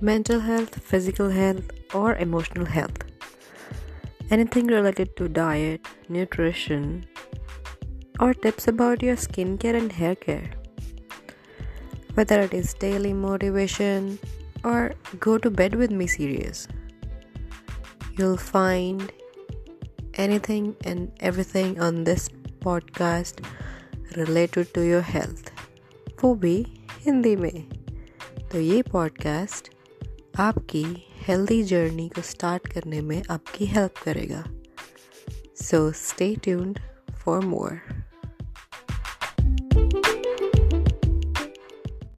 mental health, physical health, or emotional health. Anything related to diet, nutrition, or tips about your skincare and hair care. Whether it is daily motivation or go to bed with me series, you'll find anything and everything on this podcast related to your health. वो भी हिंदी में तो ये podcast आपकी healthy journey को start करने में आपकी हेल्प करेगा। So stay tuned for more